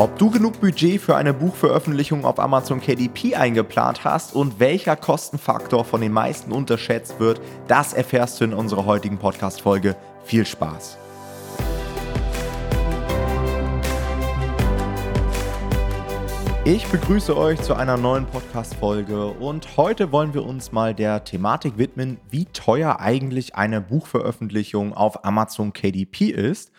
Ob du genug Budget für eine Buchveröffentlichung auf Amazon KDP eingeplant hast und welcher Kostenfaktor von den meisten unterschätzt wird, das erfährst du in unserer heutigen Podcast-Folge. Viel Spaß! Ich begrüße euch zu einer neuen Podcast-Folge und heute wollen wir uns mal der Thematik widmen, wie teuer eigentlich eine Buchveröffentlichung auf Amazon KDP ist.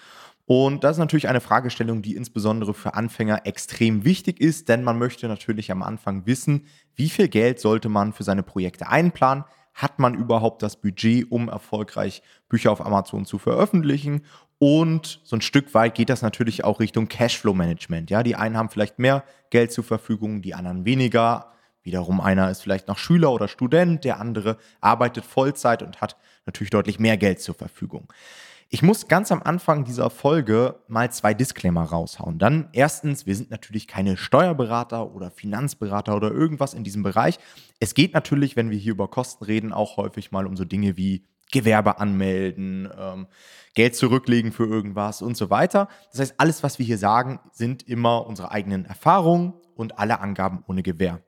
Und das ist natürlich eine Fragestellung, die insbesondere für Anfänger extrem wichtig ist, denn man möchte natürlich am Anfang wissen, wie viel Geld sollte man für seine Projekte einplanen, hat man überhaupt das Budget, um erfolgreich Bücher auf Amazon zu veröffentlichen? Und so ein Stück weit geht das natürlich auch Richtung Cashflow-Management. Ja, die einen haben vielleicht mehr Geld zur Verfügung, die anderen weniger. Wiederum einer ist vielleicht noch Schüler oder Student, der andere arbeitet Vollzeit und hat natürlich deutlich mehr Geld zur Verfügung. Ich muss ganz am Anfang dieser Folge mal zwei Disclaimer raushauen. Dann erstens, wir sind natürlich keine Steuerberater oder Finanzberater oder irgendwas in diesem Bereich. Es geht natürlich, wenn wir hier über Kosten reden, auch häufig mal um so Dinge wie Gewerbe anmelden, ähm, Geld zurücklegen für irgendwas und so weiter. Das heißt, alles, was wir hier sagen, sind immer unsere eigenen Erfahrungen und alle Angaben ohne Gewähr.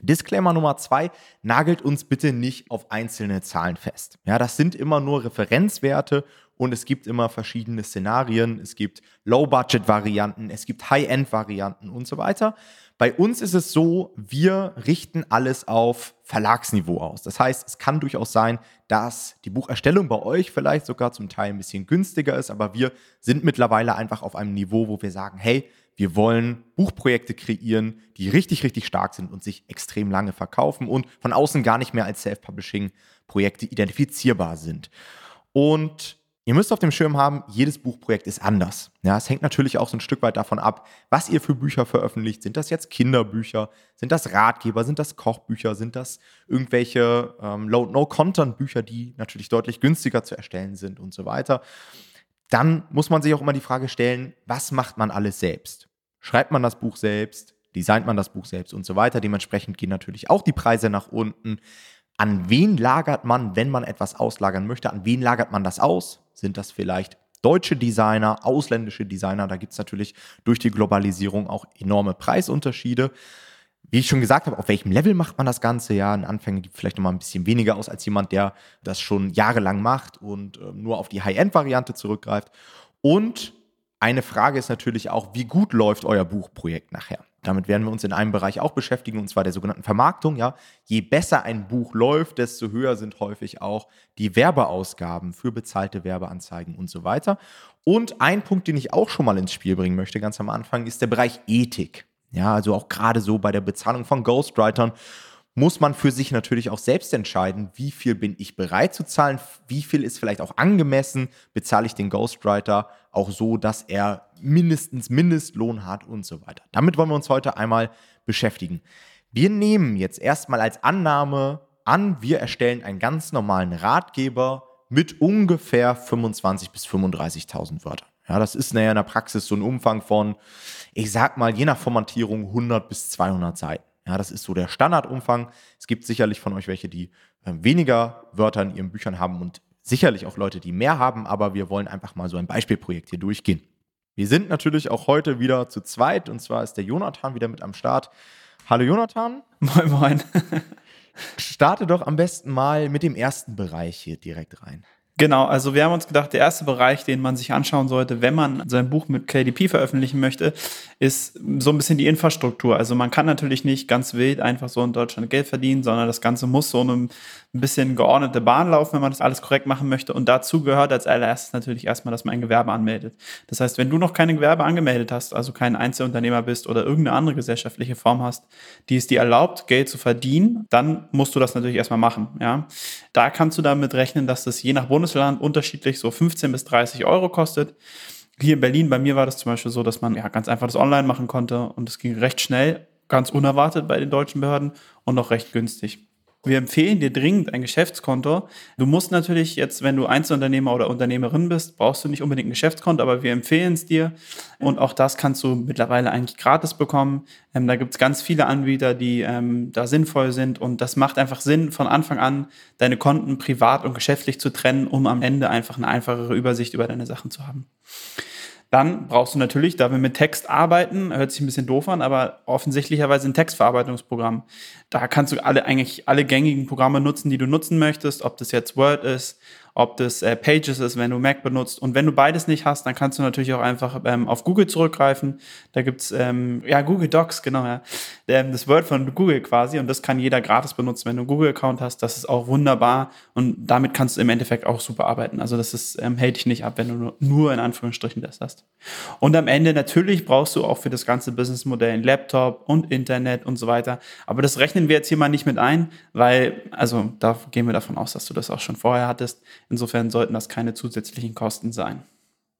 Disclaimer Nummer zwei, nagelt uns bitte nicht auf einzelne Zahlen fest. Ja, das sind immer nur Referenzwerte und es gibt immer verschiedene Szenarien. Es gibt Low-Budget-Varianten, es gibt High-End-Varianten und so weiter. Bei uns ist es so, wir richten alles auf Verlagsniveau aus. Das heißt, es kann durchaus sein, dass die Bucherstellung bei euch vielleicht sogar zum Teil ein bisschen günstiger ist, aber wir sind mittlerweile einfach auf einem Niveau, wo wir sagen, hey, wir wollen Buchprojekte kreieren, die richtig, richtig stark sind und sich extrem lange verkaufen und von außen gar nicht mehr als Self-Publishing-Projekte identifizierbar sind. Und Ihr müsst auf dem Schirm haben, jedes Buchprojekt ist anders. Ja, es hängt natürlich auch so ein Stück weit davon ab, was ihr für Bücher veröffentlicht. Sind das jetzt Kinderbücher? Sind das Ratgeber? Sind das Kochbücher? Sind das irgendwelche ähm, Low-No-Content-Bücher, die natürlich deutlich günstiger zu erstellen sind und so weiter? Dann muss man sich auch immer die Frage stellen, was macht man alles selbst? Schreibt man das Buch selbst? Designt man das Buch selbst und so weiter? Dementsprechend gehen natürlich auch die Preise nach unten. An wen lagert man, wenn man etwas auslagern möchte? An wen lagert man das aus? Sind das vielleicht deutsche Designer, ausländische Designer? Da gibt es natürlich durch die Globalisierung auch enorme Preisunterschiede. Wie ich schon gesagt habe, auf welchem Level macht man das Ganze? Ja, ein Anfänger gibt vielleicht noch mal ein bisschen weniger aus als jemand, der das schon jahrelang macht und äh, nur auf die High-End-Variante zurückgreift. Und eine Frage ist natürlich auch, wie gut läuft euer Buchprojekt nachher? Damit werden wir uns in einem Bereich auch beschäftigen, und zwar der sogenannten Vermarktung. Ja, je besser ein Buch läuft, desto höher sind häufig auch die Werbeausgaben für bezahlte Werbeanzeigen und so weiter. Und ein Punkt, den ich auch schon mal ins Spiel bringen möchte, ganz am Anfang, ist der Bereich Ethik. Ja, also auch gerade so bei der Bezahlung von Ghostwritern muss man für sich natürlich auch selbst entscheiden, wie viel bin ich bereit zu zahlen, wie viel ist vielleicht auch angemessen, bezahle ich den Ghostwriter auch so, dass er mindestens Mindestlohn hat und so weiter. Damit wollen wir uns heute einmal beschäftigen. Wir nehmen jetzt erstmal als Annahme an, wir erstellen einen ganz normalen Ratgeber mit ungefähr 25.000 bis 35.000 Wörtern. Ja, das ist naja in der Praxis so ein Umfang von, ich sag mal, je nach Formatierung 100 bis 200 Seiten. Ja, das ist so der Standardumfang. Es gibt sicherlich von euch welche, die äh, weniger Wörter in ihren Büchern haben und sicherlich auch Leute, die mehr haben, aber wir wollen einfach mal so ein Beispielprojekt hier durchgehen. Wir sind natürlich auch heute wieder zu zweit und zwar ist der Jonathan wieder mit am Start. Hallo Jonathan. Moin, moin. Starte doch am besten mal mit dem ersten Bereich hier direkt rein. Genau, also wir haben uns gedacht, der erste Bereich, den man sich anschauen sollte, wenn man sein Buch mit KDP veröffentlichen möchte, ist so ein bisschen die Infrastruktur. Also man kann natürlich nicht ganz wild einfach so in Deutschland Geld verdienen, sondern das Ganze muss so einem ein bisschen geordnete Bahn laufen, wenn man das alles korrekt machen möchte. Und dazu gehört als allererstes natürlich erstmal, dass man ein Gewerbe anmeldet. Das heißt, wenn du noch kein Gewerbe angemeldet hast, also kein Einzelunternehmer bist oder irgendeine andere gesellschaftliche Form hast, die es dir erlaubt, Geld zu verdienen, dann musst du das natürlich erstmal machen. Ja? Da kannst du damit rechnen, dass das je nach Bundesland unterschiedlich so 15 bis 30 Euro kostet. Hier in Berlin, bei mir war das zum Beispiel so, dass man ja ganz einfach das online machen konnte und es ging recht schnell, ganz unerwartet bei den deutschen Behörden und auch recht günstig. Wir empfehlen dir dringend ein Geschäftskonto. Du musst natürlich jetzt, wenn du Einzelunternehmer oder Unternehmerin bist, brauchst du nicht unbedingt ein Geschäftskonto, aber wir empfehlen es dir. Und auch das kannst du mittlerweile eigentlich gratis bekommen. Ähm, da gibt es ganz viele Anbieter, die ähm, da sinnvoll sind. Und das macht einfach Sinn, von Anfang an deine Konten privat und geschäftlich zu trennen, um am Ende einfach eine einfachere Übersicht über deine Sachen zu haben. Dann brauchst du natürlich, da wir mit Text arbeiten, hört sich ein bisschen doof an, aber offensichtlicherweise ein Textverarbeitungsprogramm. Da kannst du alle eigentlich alle gängigen Programme nutzen, die du nutzen möchtest, ob das jetzt Word ist, ob das äh, Pages ist, wenn du Mac benutzt. Und wenn du beides nicht hast, dann kannst du natürlich auch einfach ähm, auf Google zurückgreifen. Da gibt's ähm, ja Google Docs, genau, ja. Ähm, das Word von Google quasi und das kann jeder gratis benutzen. Wenn du einen Google-Account hast, das ist auch wunderbar und damit kannst du im Endeffekt auch super arbeiten. Also das ist, ähm, hält dich nicht ab, wenn du nur, nur in Anführungsstrichen das hast. Und am Ende natürlich brauchst du auch für das ganze Businessmodell ein Laptop und Internet und so weiter. Aber das rechnen wir jetzt hier mal nicht mit ein, weil, also da gehen wir davon aus, dass du das auch schon vorher hattest. Insofern sollten das keine zusätzlichen Kosten sein.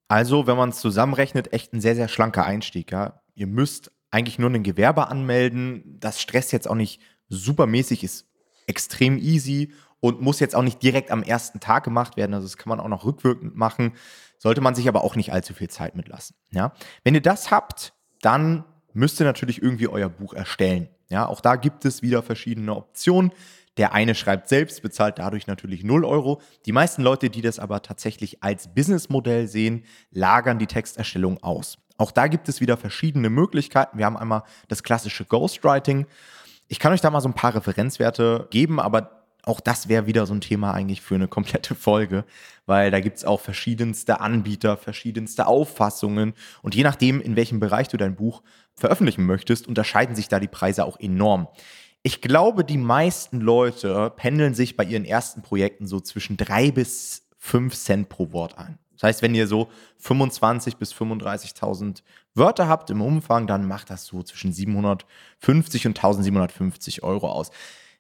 Also, wenn man es zusammenrechnet, echt ein sehr, sehr schlanker Einstieg. Ja? Ihr müsst eigentlich nur ein Gewerbe anmelden. Das Stress jetzt auch nicht supermäßig ist extrem easy und muss jetzt auch nicht direkt am ersten Tag gemacht werden. Also das kann man auch noch rückwirkend machen. Sollte man sich aber auch nicht allzu viel Zeit mitlassen. Ja? Wenn ihr das habt, dann müsst ihr natürlich irgendwie euer Buch erstellen. Ja, auch da gibt es wieder verschiedene Optionen. Der eine schreibt selbst, bezahlt dadurch natürlich 0 Euro. Die meisten Leute, die das aber tatsächlich als Businessmodell sehen, lagern die Texterstellung aus. Auch da gibt es wieder verschiedene Möglichkeiten. Wir haben einmal das klassische Ghostwriting. Ich kann euch da mal so ein paar Referenzwerte geben, aber auch das wäre wieder so ein Thema eigentlich für eine komplette Folge, weil da gibt es auch verschiedenste Anbieter, verschiedenste Auffassungen und je nachdem, in welchem Bereich du dein Buch veröffentlichen möchtest, unterscheiden sich da die Preise auch enorm. Ich glaube, die meisten Leute pendeln sich bei ihren ersten Projekten so zwischen drei bis fünf Cent pro Wort ein. Das heißt, wenn ihr so 25 bis 35.000 Wörter habt im Umfang, dann macht das so zwischen 750 und 1750 Euro aus.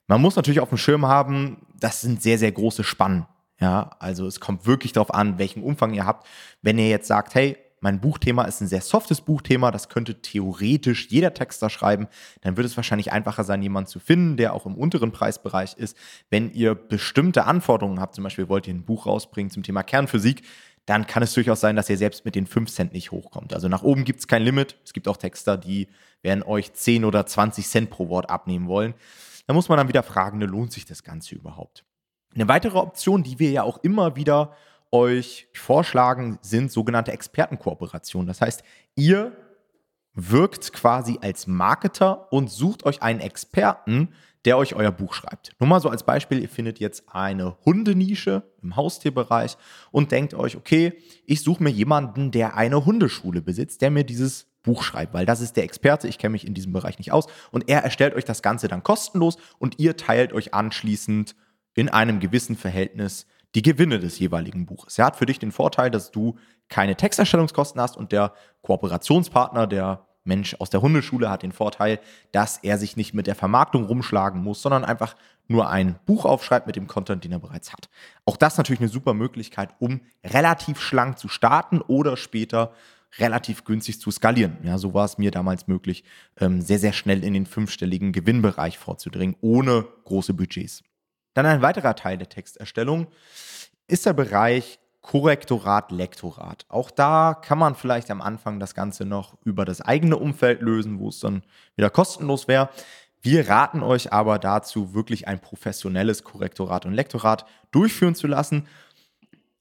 Man muss natürlich auf dem Schirm haben, das sind sehr, sehr große Spannen. Ja, also es kommt wirklich darauf an, welchen Umfang ihr habt. Wenn ihr jetzt sagt, hey, mein Buchthema ist ein sehr softes Buchthema, das könnte theoretisch jeder Texter schreiben, dann wird es wahrscheinlich einfacher sein, jemanden zu finden, der auch im unteren Preisbereich ist. Wenn ihr bestimmte Anforderungen habt, zum Beispiel wollt ihr ein Buch rausbringen zum Thema Kernphysik, dann kann es durchaus sein, dass ihr selbst mit den 5 Cent nicht hochkommt. Also nach oben gibt es kein Limit. Es gibt auch Texter, die werden euch 10 oder 20 Cent pro Wort abnehmen wollen. Da muss man dann wieder fragen, ne, lohnt sich das Ganze überhaupt? Eine weitere Option, die wir ja auch immer wieder euch vorschlagen, sind sogenannte Expertenkooperationen. Das heißt, ihr wirkt quasi als Marketer und sucht euch einen Experten, der euch euer Buch schreibt. Nur mal so als Beispiel, ihr findet jetzt eine Hundenische im Haustierbereich und denkt euch, okay, ich suche mir jemanden, der eine Hundeschule besitzt, der mir dieses Buch schreibt, weil das ist der Experte, ich kenne mich in diesem Bereich nicht aus und er erstellt euch das Ganze dann kostenlos und ihr teilt euch anschließend in einem gewissen Verhältnis die Gewinne des jeweiligen Buches. Er hat für dich den Vorteil, dass du keine Texterstellungskosten hast und der Kooperationspartner, der Mensch aus der Hundeschule, hat den Vorteil, dass er sich nicht mit der Vermarktung rumschlagen muss, sondern einfach nur ein Buch aufschreibt mit dem Content, den er bereits hat. Auch das natürlich eine super Möglichkeit, um relativ schlank zu starten oder später relativ günstig zu skalieren. Ja, so war es mir damals möglich, ähm, sehr, sehr schnell in den fünfstelligen Gewinnbereich vorzudringen, ohne große Budgets. Dann ein weiterer Teil der Texterstellung ist der Bereich Korrektorat, Lektorat. Auch da kann man vielleicht am Anfang das Ganze noch über das eigene Umfeld lösen, wo es dann wieder kostenlos wäre. Wir raten euch aber dazu, wirklich ein professionelles Korrektorat und Lektorat durchführen zu lassen.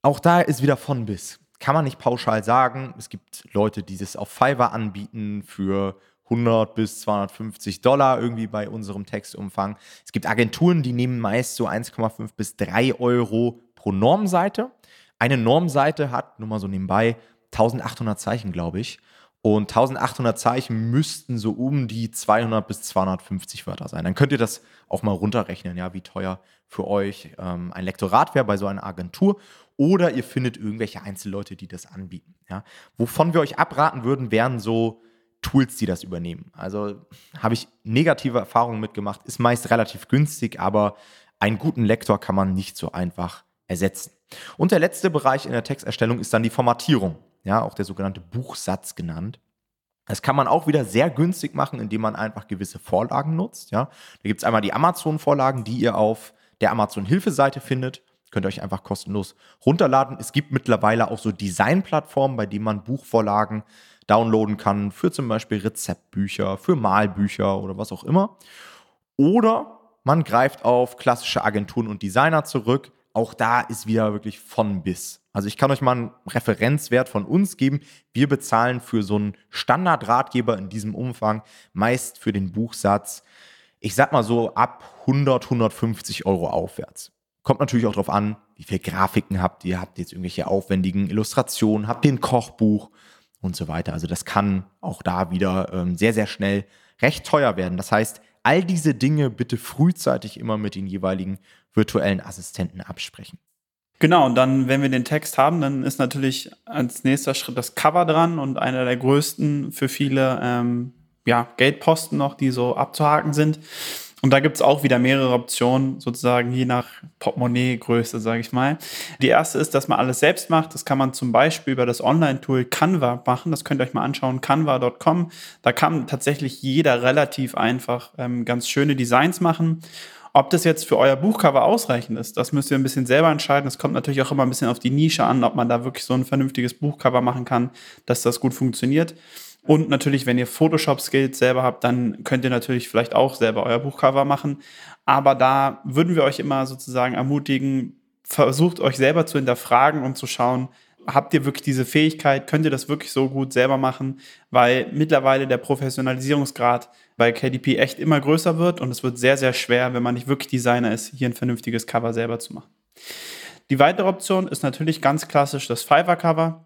Auch da ist wieder von bis. Kann man nicht pauschal sagen. Es gibt Leute, die das auf Fiverr anbieten für 100 bis 250 Dollar irgendwie bei unserem Textumfang. Es gibt Agenturen, die nehmen meist so 1,5 bis 3 Euro pro Normseite. Eine Normseite hat, nur mal so nebenbei, 1800 Zeichen, glaube ich. Und 1800 Zeichen müssten so um die 200 bis 250 Wörter sein. Dann könnt ihr das auch mal runterrechnen, ja, wie teuer für euch ähm, ein Lektorat wäre bei so einer Agentur. Oder ihr findet irgendwelche Einzelleute, die das anbieten. Ja. Wovon wir euch abraten würden, wären so Tools, die das übernehmen. Also habe ich negative Erfahrungen mitgemacht, ist meist relativ günstig, aber einen guten Lektor kann man nicht so einfach ersetzen. Und der letzte Bereich in der Texterstellung ist dann die Formatierung, ja, auch der sogenannte Buchsatz genannt. Das kann man auch wieder sehr günstig machen, indem man einfach gewisse Vorlagen nutzt. Ja. Da gibt es einmal die Amazon-Vorlagen, die ihr auf der Amazon-Hilfe-Seite findet. Könnt ihr euch einfach kostenlos runterladen. Es gibt mittlerweile auch so Designplattformen, bei denen man Buchvorlagen downloaden kann für zum Beispiel Rezeptbücher, für Malbücher oder was auch immer. Oder man greift auf klassische Agenturen und Designer zurück. auch da ist wieder wirklich von bis. Also ich kann euch mal einen Referenzwert von uns geben. Wir bezahlen für so einen Standardratgeber in diesem Umfang meist für den Buchsatz, ich sag mal so ab 100, 150 Euro aufwärts. Kommt natürlich auch darauf an, wie viele Grafiken habt ihr, habt ihr jetzt irgendwelche aufwendigen Illustrationen, habt ihr ein Kochbuch und so weiter. Also das kann auch da wieder ähm, sehr, sehr schnell recht teuer werden. Das heißt, all diese Dinge bitte frühzeitig immer mit den jeweiligen virtuellen Assistenten absprechen. Genau, und dann, wenn wir den Text haben, dann ist natürlich als nächster Schritt das Cover dran und einer der größten für viele ähm, ja, Geldposten noch, die so abzuhaken sind. Und da gibt es auch wieder mehrere Optionen, sozusagen je nach Portemonnaie-Größe, sage ich mal. Die erste ist, dass man alles selbst macht. Das kann man zum Beispiel über das Online-Tool Canva machen. Das könnt ihr euch mal anschauen, canva.com. Da kann tatsächlich jeder relativ einfach ähm, ganz schöne Designs machen. Ob das jetzt für euer Buchcover ausreichend ist, das müsst ihr ein bisschen selber entscheiden. Es kommt natürlich auch immer ein bisschen auf die Nische an, ob man da wirklich so ein vernünftiges Buchcover machen kann, dass das gut funktioniert. Und natürlich, wenn ihr Photoshop-Skills selber habt, dann könnt ihr natürlich vielleicht auch selber euer Buchcover machen. Aber da würden wir euch immer sozusagen ermutigen, versucht euch selber zu hinterfragen und zu schauen, habt ihr wirklich diese Fähigkeit, könnt ihr das wirklich so gut selber machen, weil mittlerweile der Professionalisierungsgrad bei KDP echt immer größer wird und es wird sehr, sehr schwer, wenn man nicht wirklich Designer ist, hier ein vernünftiges Cover selber zu machen. Die weitere Option ist natürlich ganz klassisch das Fiverr-Cover.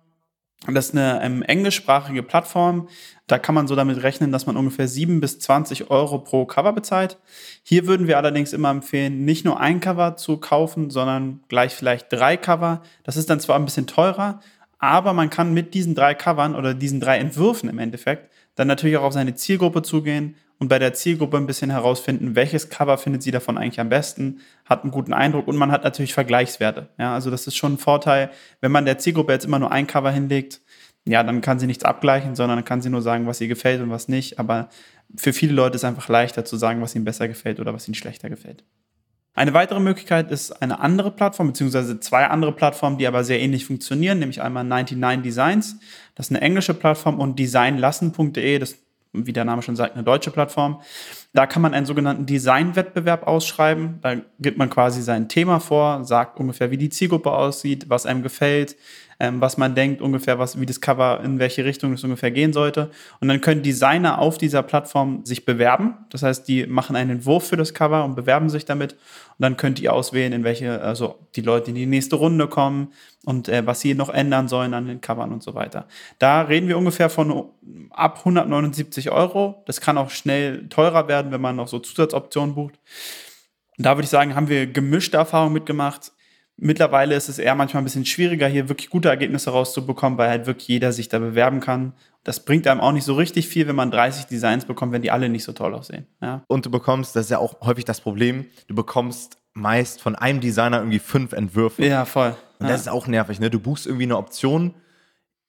Das ist eine ähm, englischsprachige Plattform. Da kann man so damit rechnen, dass man ungefähr 7 bis 20 Euro pro Cover bezahlt. Hier würden wir allerdings immer empfehlen, nicht nur ein Cover zu kaufen, sondern gleich vielleicht drei Cover. Das ist dann zwar ein bisschen teurer, aber man kann mit diesen drei Covern oder diesen drei Entwürfen im Endeffekt dann natürlich auch auf seine Zielgruppe zugehen und bei der Zielgruppe ein bisschen herausfinden, welches Cover findet sie davon eigentlich am besten, hat einen guten Eindruck und man hat natürlich Vergleichswerte. Ja, also das ist schon ein Vorteil, wenn man der Zielgruppe jetzt immer nur ein Cover hinlegt, ja, dann kann sie nichts abgleichen, sondern kann sie nur sagen, was ihr gefällt und was nicht. Aber für viele Leute ist es einfach leichter zu sagen, was ihnen besser gefällt oder was ihnen schlechter gefällt. Eine weitere Möglichkeit ist eine andere Plattform, beziehungsweise zwei andere Plattformen, die aber sehr ähnlich funktionieren, nämlich einmal 99 Designs, das ist eine englische Plattform, und designlassen.de, das wie der Name schon sagt, eine deutsche Plattform. Da kann man einen sogenannten Designwettbewerb ausschreiben. Da gibt man quasi sein Thema vor, sagt ungefähr, wie die Zielgruppe aussieht, was einem gefällt, ähm, was man denkt, ungefähr, was, wie das Cover, in welche Richtung es ungefähr gehen sollte. Und dann können Designer auf dieser Plattform sich bewerben. Das heißt, die machen einen Entwurf für das Cover und bewerben sich damit. Und dann könnt ihr auswählen, in welche, also die Leute in die nächste Runde kommen und äh, was sie noch ändern sollen an den Covern und so weiter. Da reden wir ungefähr von ab 179 Euro. Das kann auch schnell teurer werden, wenn man noch so Zusatzoptionen bucht. Da würde ich sagen, haben wir gemischte Erfahrungen mitgemacht. Mittlerweile ist es eher manchmal ein bisschen schwieriger, hier wirklich gute Ergebnisse rauszubekommen, weil halt wirklich jeder sich da bewerben kann. Das bringt einem auch nicht so richtig viel, wenn man 30 Designs bekommt, wenn die alle nicht so toll aussehen. Ja. Und du bekommst, das ist ja auch häufig das Problem, du bekommst meist von einem Designer irgendwie fünf Entwürfe. Ja, voll. Und ja. das ist auch nervig, ne? Du buchst irgendwie eine Option,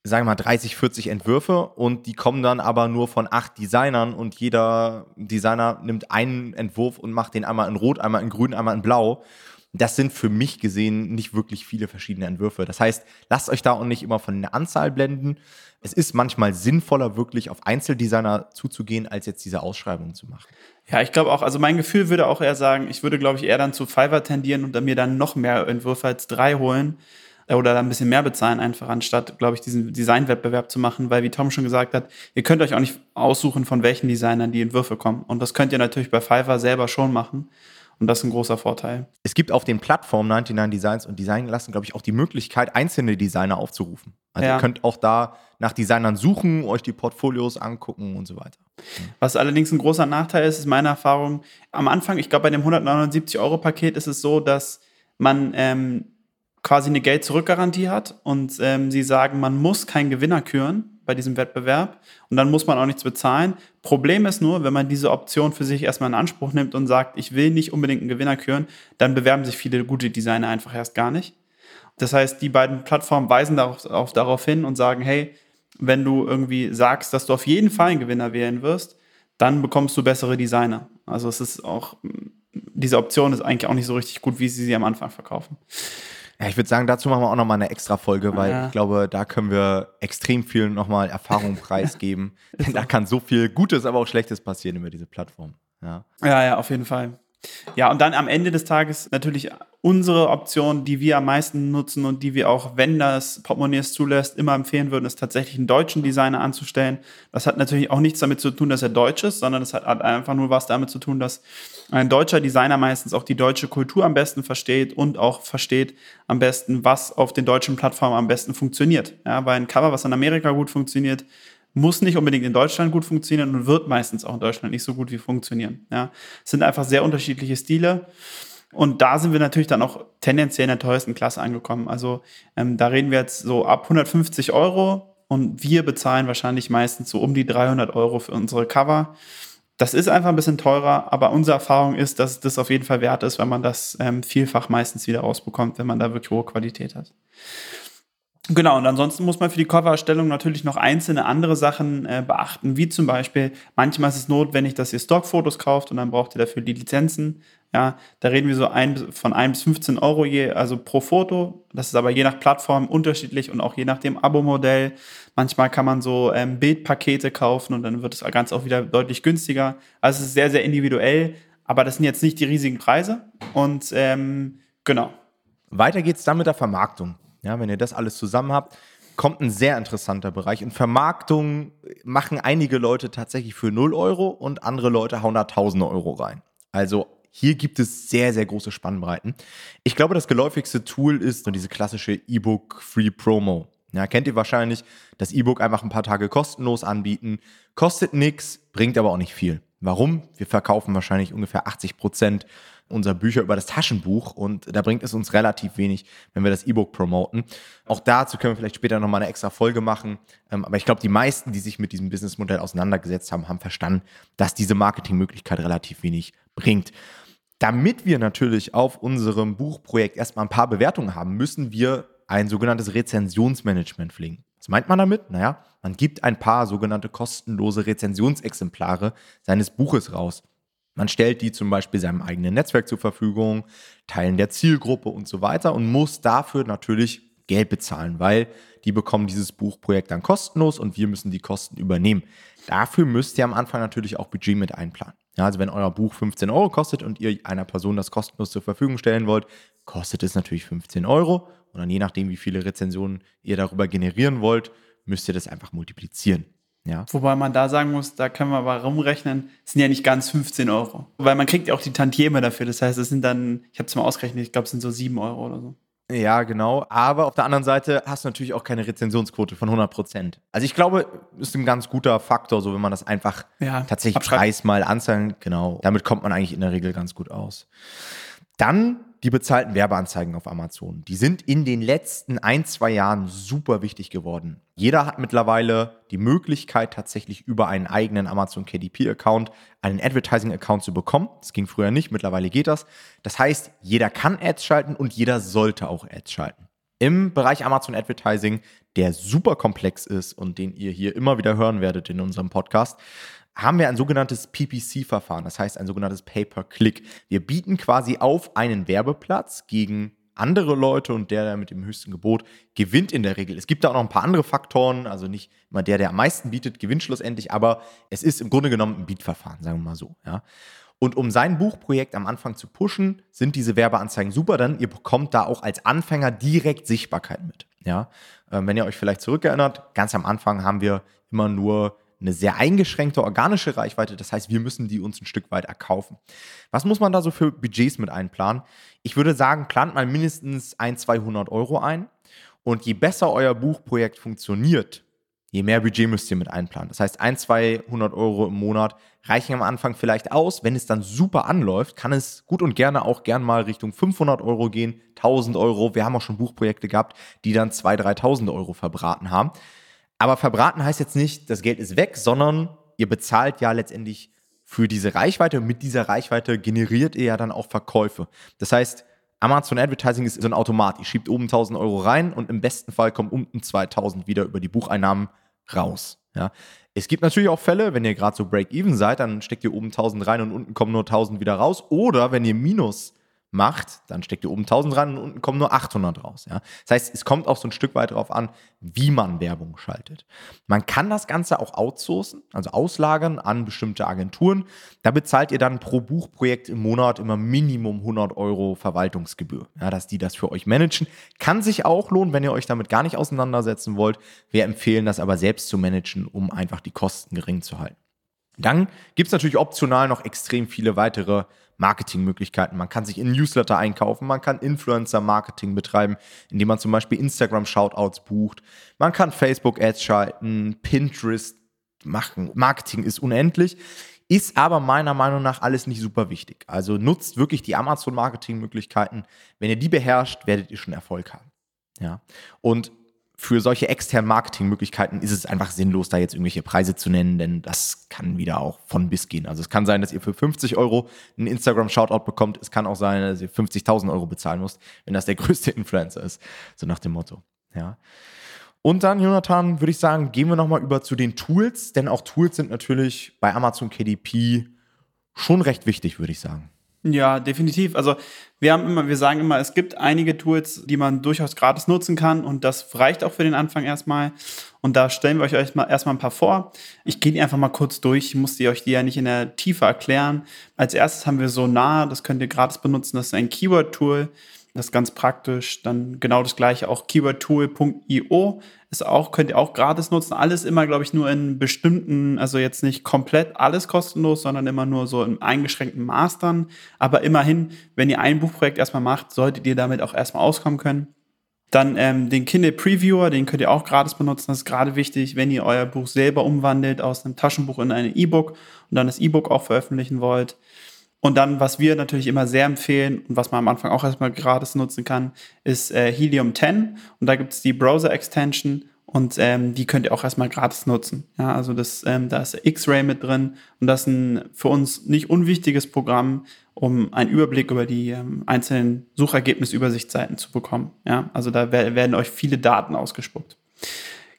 sagen wir mal 30, 40 Entwürfe und die kommen dann aber nur von acht Designern und jeder Designer nimmt einen Entwurf und macht den einmal in Rot, einmal in Grün, einmal in Blau das sind für mich gesehen nicht wirklich viele verschiedene Entwürfe. Das heißt, lasst euch da auch nicht immer von der Anzahl blenden. Es ist manchmal sinnvoller, wirklich auf Einzeldesigner zuzugehen, als jetzt diese Ausschreibung zu machen. Ja, ich glaube auch, also mein Gefühl würde auch eher sagen, ich würde, glaube ich, eher dann zu Fiverr tendieren und dann mir dann noch mehr Entwürfe als drei holen äh, oder dann ein bisschen mehr bezahlen, einfach anstatt, glaube ich, diesen Designwettbewerb zu machen, weil wie Tom schon gesagt hat, ihr könnt euch auch nicht aussuchen, von welchen Designern die Entwürfe kommen. Und das könnt ihr natürlich bei Fiverr selber schon machen. Und das ist ein großer Vorteil. Es gibt auf den Plattformen 99 Designs und Design lassen, glaube ich, auch die Möglichkeit, einzelne Designer aufzurufen. Also ja. ihr könnt auch da nach Designern suchen, euch die Portfolios angucken und so weiter. Was allerdings ein großer Nachteil ist, ist meine Erfahrung. Am Anfang, ich glaube, bei dem 179-Euro-Paket ist es so, dass man ähm, quasi eine Geld-Zurück-Garantie hat und ähm, sie sagen, man muss keinen Gewinner küren bei diesem Wettbewerb und dann muss man auch nichts bezahlen. Problem ist nur, wenn man diese Option für sich erstmal in Anspruch nimmt und sagt, ich will nicht unbedingt einen Gewinner küren, dann bewerben sich viele gute Designer einfach erst gar nicht. Das heißt, die beiden Plattformen weisen darauf, auf, darauf hin und sagen, hey, wenn du irgendwie sagst, dass du auf jeden Fall einen Gewinner wählen wirst, dann bekommst du bessere Designer. Also es ist auch, diese Option ist eigentlich auch nicht so richtig gut, wie sie sie am Anfang verkaufen. Ja, ich würde sagen, dazu machen wir auch nochmal eine extra Folge, weil ja. ich glaube, da können wir extrem viel nochmal Erfahrung preisgeben. Denn da kann so viel Gutes, aber auch Schlechtes passieren über diese Plattform. Ja. ja, ja, auf jeden Fall. Ja, und dann am Ende des Tages natürlich unsere Option, die wir am meisten nutzen und die wir auch, wenn das Portemonnaie es zulässt, immer empfehlen würden, ist tatsächlich einen deutschen Designer anzustellen. Das hat natürlich auch nichts damit zu tun, dass er deutsch ist, sondern es hat einfach nur was damit zu tun, dass ein deutscher Designer meistens auch die deutsche Kultur am besten versteht und auch versteht am besten, was auf den deutschen Plattformen am besten funktioniert. Ja, weil ein Cover, was in Amerika gut funktioniert, muss nicht unbedingt in Deutschland gut funktionieren und wird meistens auch in Deutschland nicht so gut wie funktionieren. Ja, es sind einfach sehr unterschiedliche Stile. Und da sind wir natürlich dann auch tendenziell in der teuersten Klasse angekommen. Also ähm, da reden wir jetzt so ab 150 Euro und wir bezahlen wahrscheinlich meistens so um die 300 Euro für unsere Cover. Das ist einfach ein bisschen teurer, aber unsere Erfahrung ist, dass das auf jeden Fall wert ist, wenn man das ähm, vielfach meistens wieder rausbekommt, wenn man da wirklich hohe Qualität hat. Genau, und ansonsten muss man für die Covererstellung natürlich noch einzelne andere Sachen äh, beachten, wie zum Beispiel, manchmal ist es notwendig, dass ihr Stockfotos kauft und dann braucht ihr dafür die Lizenzen. Ja, da reden wir so ein, von 1 bis 15 Euro je, also pro Foto. Das ist aber je nach Plattform unterschiedlich und auch je nach dem Abo-Modell. Manchmal kann man so ähm, Bildpakete kaufen und dann wird es ganz auch wieder deutlich günstiger. Also es ist sehr, sehr individuell, aber das sind jetzt nicht die riesigen Preise. Und ähm, genau. Weiter geht's dann mit der Vermarktung. Ja, wenn ihr das alles zusammen habt, kommt ein sehr interessanter Bereich. In Vermarktung machen einige Leute tatsächlich für 0 Euro und andere Leute hauen da tausende Euro rein. Also hier gibt es sehr, sehr große Spannbreiten. Ich glaube, das geläufigste Tool ist so diese klassische E-Book Free Promo. Ja, kennt ihr wahrscheinlich, das E-Book einfach ein paar Tage kostenlos anbieten. Kostet nichts, bringt aber auch nicht viel. Warum? Wir verkaufen wahrscheinlich ungefähr 80 Prozent unserer Bücher über das Taschenbuch und da bringt es uns relativ wenig, wenn wir das E-Book promoten. Auch dazu können wir vielleicht später nochmal eine extra Folge machen. Ähm, aber ich glaube, die meisten, die sich mit diesem Businessmodell auseinandergesetzt haben, haben verstanden, dass diese Marketingmöglichkeit relativ wenig bringt. Damit wir natürlich auf unserem Buchprojekt erstmal ein paar Bewertungen haben, müssen wir ein sogenanntes Rezensionsmanagement pflegen. Was meint man damit? Naja, man gibt ein paar sogenannte kostenlose Rezensionsexemplare seines Buches raus. Man stellt die zum Beispiel seinem eigenen Netzwerk zur Verfügung, Teilen der Zielgruppe und so weiter und muss dafür natürlich Geld bezahlen, weil die bekommen dieses Buchprojekt dann kostenlos und wir müssen die Kosten übernehmen. Dafür müsst ihr am Anfang natürlich auch Budget mit einplanen. Ja, also wenn euer Buch 15 Euro kostet und ihr einer Person das kostenlos zur Verfügung stellen wollt, kostet es natürlich 15 Euro. Und dann je nachdem, wie viele Rezensionen ihr darüber generieren wollt, müsst ihr das einfach multiplizieren. Ja. Wobei man da sagen muss, da können wir aber rumrechnen, es sind ja nicht ganz 15 Euro. Weil man kriegt ja auch die Tantieme dafür. Das heißt, es sind dann, ich habe es mal ausgerechnet, ich glaube, es sind so 7 Euro oder so. Ja, genau. Aber auf der anderen Seite hast du natürlich auch keine Rezensionsquote von 100 Prozent. Also ich glaube, ist ein ganz guter Faktor, so wenn man das einfach ja, tatsächlich Preis mal anzahlen. Genau. Damit kommt man eigentlich in der Regel ganz gut aus. Dann die bezahlten Werbeanzeigen auf Amazon. Die sind in den letzten ein, zwei Jahren super wichtig geworden. Jeder hat mittlerweile die Möglichkeit, tatsächlich über einen eigenen Amazon KDP-Account einen Advertising-Account zu bekommen. Das ging früher nicht, mittlerweile geht das. Das heißt, jeder kann Ads schalten und jeder sollte auch Ads schalten. Im Bereich Amazon Advertising, der super komplex ist und den ihr hier immer wieder hören werdet in unserem Podcast, haben wir ein sogenanntes PPC-Verfahren, das heißt ein sogenanntes Pay-per-Click. Wir bieten quasi auf einen Werbeplatz gegen andere Leute und der, der mit dem höchsten Gebot gewinnt in der Regel. Es gibt da auch noch ein paar andere Faktoren, also nicht immer der, der am meisten bietet, gewinnt schlussendlich, aber es ist im Grunde genommen ein Bietverfahren, sagen wir mal so. Ja. Und um sein Buchprojekt am Anfang zu pushen, sind diese Werbeanzeigen super, denn ihr bekommt da auch als Anfänger direkt Sichtbarkeit mit. Ja. Ähm, wenn ihr euch vielleicht zurückerinnert, ganz am Anfang haben wir immer nur eine sehr eingeschränkte organische Reichweite. Das heißt, wir müssen die uns ein Stück weit erkaufen. Was muss man da so für Budgets mit einplanen? Ich würde sagen, plant mal mindestens ein, 200 Euro ein. Und je besser euer Buchprojekt funktioniert, je mehr Budget müsst ihr mit einplanen. Das heißt, ein, 200 Euro im Monat reichen am Anfang vielleicht aus. Wenn es dann super anläuft, kann es gut und gerne auch gern mal Richtung 500 Euro gehen, 1000 Euro. Wir haben auch schon Buchprojekte gehabt, die dann 2.000, 3.000 Euro verbraten haben. Aber verbraten heißt jetzt nicht, das Geld ist weg, sondern ihr bezahlt ja letztendlich für diese Reichweite und mit dieser Reichweite generiert ihr ja dann auch Verkäufe. Das heißt, Amazon Advertising ist so ein Automat. Ihr schiebt oben 1000 Euro rein und im besten Fall kommen unten 2000 wieder über die Bucheinnahmen raus. Ja. Es gibt natürlich auch Fälle, wenn ihr gerade so Break-Even seid, dann steckt ihr oben 1000 rein und unten kommen nur 1000 wieder raus. Oder wenn ihr Minus macht, dann steckt ihr oben 1000 dran und unten kommen nur 800 raus. Ja? Das heißt, es kommt auch so ein Stück weit darauf an, wie man Werbung schaltet. Man kann das Ganze auch outsourcen, also auslagern an bestimmte Agenturen. Da bezahlt ihr dann pro Buchprojekt im Monat immer Minimum 100 Euro Verwaltungsgebühr, ja, dass die das für euch managen. Kann sich auch lohnen, wenn ihr euch damit gar nicht auseinandersetzen wollt. Wir empfehlen das aber selbst zu managen, um einfach die Kosten gering zu halten. Dann gibt es natürlich optional noch extrem viele weitere Marketingmöglichkeiten. Man kann sich in Newsletter einkaufen, man kann Influencer-Marketing betreiben, indem man zum Beispiel Instagram-Shoutouts bucht. Man kann Facebook-Ads schalten, Pinterest machen. Marketing ist unendlich, ist aber meiner Meinung nach alles nicht super wichtig. Also nutzt wirklich die Amazon-Marketing-Möglichkeiten. Wenn ihr die beherrscht, werdet ihr schon Erfolg haben. Ja. Und für solche externen Marketingmöglichkeiten ist es einfach sinnlos, da jetzt irgendwelche Preise zu nennen, denn das kann wieder auch von bis gehen. Also es kann sein, dass ihr für 50 Euro einen Instagram-Shoutout bekommt. Es kann auch sein, dass ihr 50.000 Euro bezahlen müsst, wenn das der größte Influencer ist. So nach dem Motto. Ja. Und dann, Jonathan, würde ich sagen, gehen wir nochmal über zu den Tools, denn auch Tools sind natürlich bei Amazon KDP schon recht wichtig, würde ich sagen. Ja, definitiv. Also wir haben immer, wir sagen immer, es gibt einige Tools, die man durchaus gratis nutzen kann und das reicht auch für den Anfang erstmal. Und da stellen wir euch erstmal, erstmal ein paar vor. Ich gehe die einfach mal kurz durch. Ich muss die euch die ja nicht in der Tiefe erklären. Als erstes haben wir Sonar, das könnt ihr gratis benutzen. Das ist ein Keyword-Tool. Das ist ganz praktisch. Dann genau das gleiche auch keywordtool.io ist auch, könnt ihr auch gratis nutzen. Alles immer, glaube ich, nur in bestimmten, also jetzt nicht komplett alles kostenlos, sondern immer nur so in eingeschränkten dann. Aber immerhin, wenn ihr ein Buchprojekt erstmal macht, solltet ihr damit auch erstmal auskommen können. Dann ähm, den Kindle Previewer, den könnt ihr auch gratis benutzen. Das ist gerade wichtig, wenn ihr euer Buch selber umwandelt aus einem Taschenbuch in ein E-Book und dann das E-Book auch veröffentlichen wollt. Und dann, was wir natürlich immer sehr empfehlen und was man am Anfang auch erstmal gratis nutzen kann, ist äh, Helium 10. Und da gibt es die Browser-Extension und ähm, die könnt ihr auch erstmal gratis nutzen. Ja, also das, ähm, da ist X-Ray mit drin und das ist ein für uns nicht unwichtiges Programm, um einen Überblick über die ähm, einzelnen Suchergebnisübersichtsseiten zu bekommen. Ja, also da werden euch viele Daten ausgespuckt.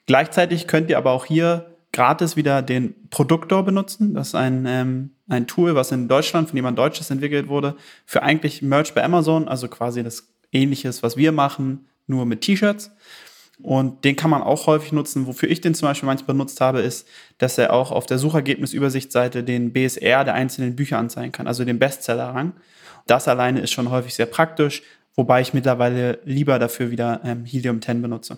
Gleichzeitig könnt ihr aber auch hier gratis wieder den Produktor benutzen. Das ist ein, ähm, ein Tool, was in Deutschland von jemand Deutsches entwickelt wurde, für eigentlich Merch bei Amazon, also quasi das ähnliches, was wir machen, nur mit T-Shirts. Und den kann man auch häufig nutzen. Wofür ich den zum Beispiel manchmal benutzt habe, ist, dass er auch auf der Suchergebnisübersichtsseite den BSR der einzelnen Bücher anzeigen kann, also den Bestseller-Rang. Das alleine ist schon häufig sehr praktisch, wobei ich mittlerweile lieber dafür wieder ähm, Helium 10 benutze.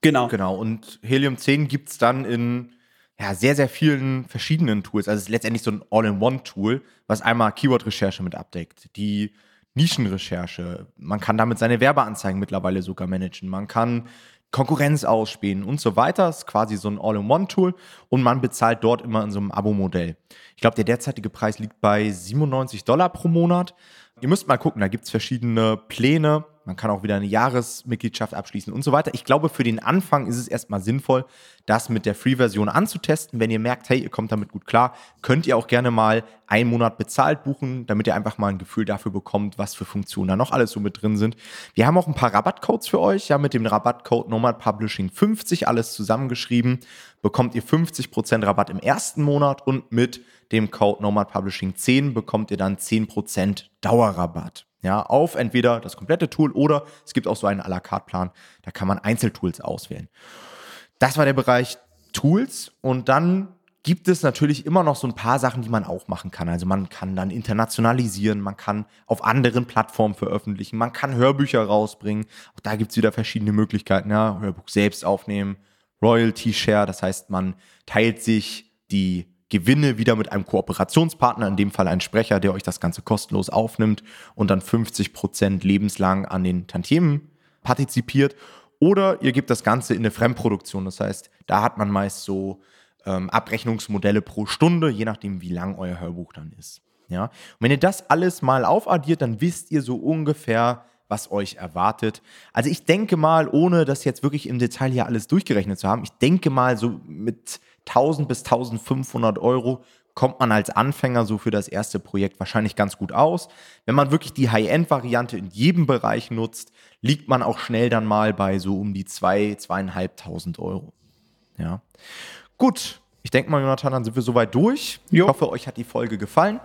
Genau. Genau. Und Helium 10 gibt es dann in ja, sehr, sehr vielen verschiedenen Tools. Also es ist letztendlich so ein All-in-One-Tool, was einmal Keyword-Recherche mit abdeckt, die Nischenrecherche. Man kann damit seine Werbeanzeigen mittlerweile sogar managen. Man kann Konkurrenz ausspähen und so weiter. Das ist quasi so ein All-in-One-Tool und man bezahlt dort immer in so einem Abo-Modell. Ich glaube, der derzeitige Preis liegt bei 97 Dollar pro Monat. Ihr müsst mal gucken, da gibt es verschiedene Pläne. Man kann auch wieder eine Jahresmitgliedschaft abschließen und so weiter. Ich glaube, für den Anfang ist es erstmal sinnvoll, das mit der Free-Version anzutesten. Wenn ihr merkt, hey, ihr kommt damit gut klar, könnt ihr auch gerne mal einen Monat bezahlt buchen, damit ihr einfach mal ein Gefühl dafür bekommt, was für Funktionen da noch alles so mit drin sind. Wir haben auch ein paar Rabattcodes für euch. Ja, mit dem Rabattcode Nomad Publishing 50 alles zusammengeschrieben, bekommt ihr 50% Rabatt im ersten Monat und mit dem Code Nomad Publishing 10 bekommt ihr dann 10% Dauerrabatt. Ja, auf entweder das komplette Tool oder es gibt auch so einen à la carte Plan, da kann man Einzeltools auswählen. Das war der Bereich Tools und dann gibt es natürlich immer noch so ein paar Sachen, die man auch machen kann. Also man kann dann internationalisieren, man kann auf anderen Plattformen veröffentlichen, man kann Hörbücher rausbringen. Auch da gibt es wieder verschiedene Möglichkeiten. Ja, Hörbuch selbst aufnehmen, Royalty Share, das heißt, man teilt sich die Gewinne wieder mit einem Kooperationspartner, in dem Fall ein Sprecher, der euch das Ganze kostenlos aufnimmt und dann 50 Prozent lebenslang an den Tantiemen partizipiert. Oder ihr gebt das Ganze in eine Fremdproduktion. Das heißt, da hat man meist so ähm, Abrechnungsmodelle pro Stunde, je nachdem, wie lang euer Hörbuch dann ist. Ja? Und wenn ihr das alles mal aufaddiert, dann wisst ihr so ungefähr, was euch erwartet. Also ich denke mal, ohne das jetzt wirklich im Detail hier alles durchgerechnet zu haben, ich denke mal so mit 1000 bis 1500 Euro kommt man als Anfänger so für das erste Projekt wahrscheinlich ganz gut aus. Wenn man wirklich die High-End-Variante in jedem Bereich nutzt, liegt man auch schnell dann mal bei so um die 2, zwei, 2.500 Euro. Ja. Gut, ich denke mal, Jonathan, dann sind wir soweit durch. Jo. Ich hoffe, euch hat die Folge gefallen.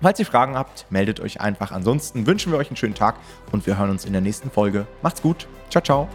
Falls ihr Fragen habt, meldet euch einfach. Ansonsten wünschen wir euch einen schönen Tag und wir hören uns in der nächsten Folge. Macht's gut. Ciao, ciao.